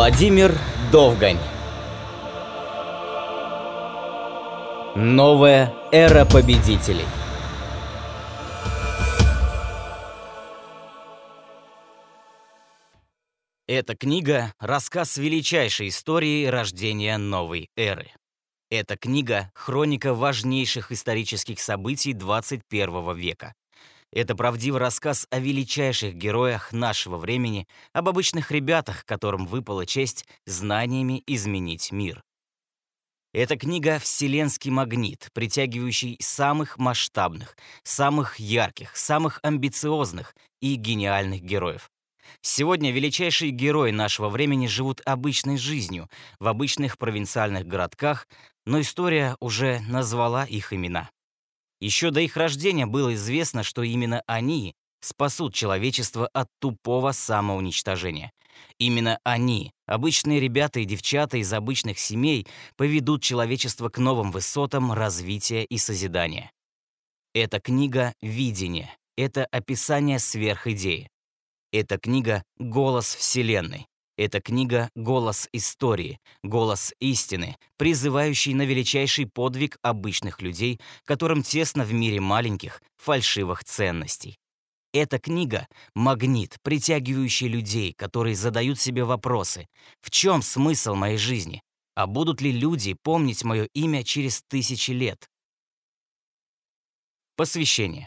Владимир Довгань Новая эра победителей Эта книга – рассказ величайшей истории рождения новой эры. Эта книга – хроника важнейших исторических событий 21 века. Это правдивый рассказ о величайших героях нашего времени, об обычных ребятах, которым выпала честь знаниями изменить мир. Эта книга — вселенский магнит, притягивающий самых масштабных, самых ярких, самых амбициозных и гениальных героев. Сегодня величайшие герои нашего времени живут обычной жизнью в обычных провинциальных городках, но история уже назвала их имена. Еще до их рождения было известно, что именно они спасут человечество от тупого самоуничтожения. Именно они, обычные ребята и девчата из обычных семей, поведут человечество к новым высотам развития и созидания. Эта книга — видение, это описание сверхидеи. Эта книга — голос Вселенной. Эта книга — голос истории, голос истины, призывающий на величайший подвиг обычных людей, которым тесно в мире маленьких, фальшивых ценностей. Эта книга — магнит, притягивающий людей, которые задают себе вопросы. В чем смысл моей жизни? А будут ли люди помнить мое имя через тысячи лет? Посвящение.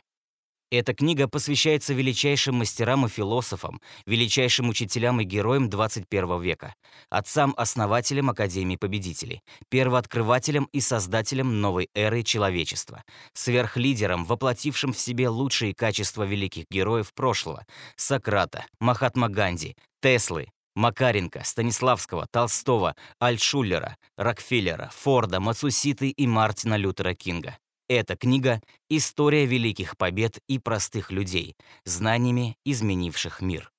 Эта книга посвящается величайшим мастерам и философам, величайшим учителям и героям 21 века, отцам-основателям Академии Победителей, первооткрывателям и создателям новой эры человечества, сверхлидерам, воплотившим в себе лучшие качества великих героев прошлого – Сократа, Махатма Ганди, Теслы, Макаренко, Станиславского, Толстого, Альтшуллера, Рокфеллера, Форда, Мацуситы и Мартина Лютера Кинга. Эта книга — история великих побед и простых людей, знаниями изменивших мир.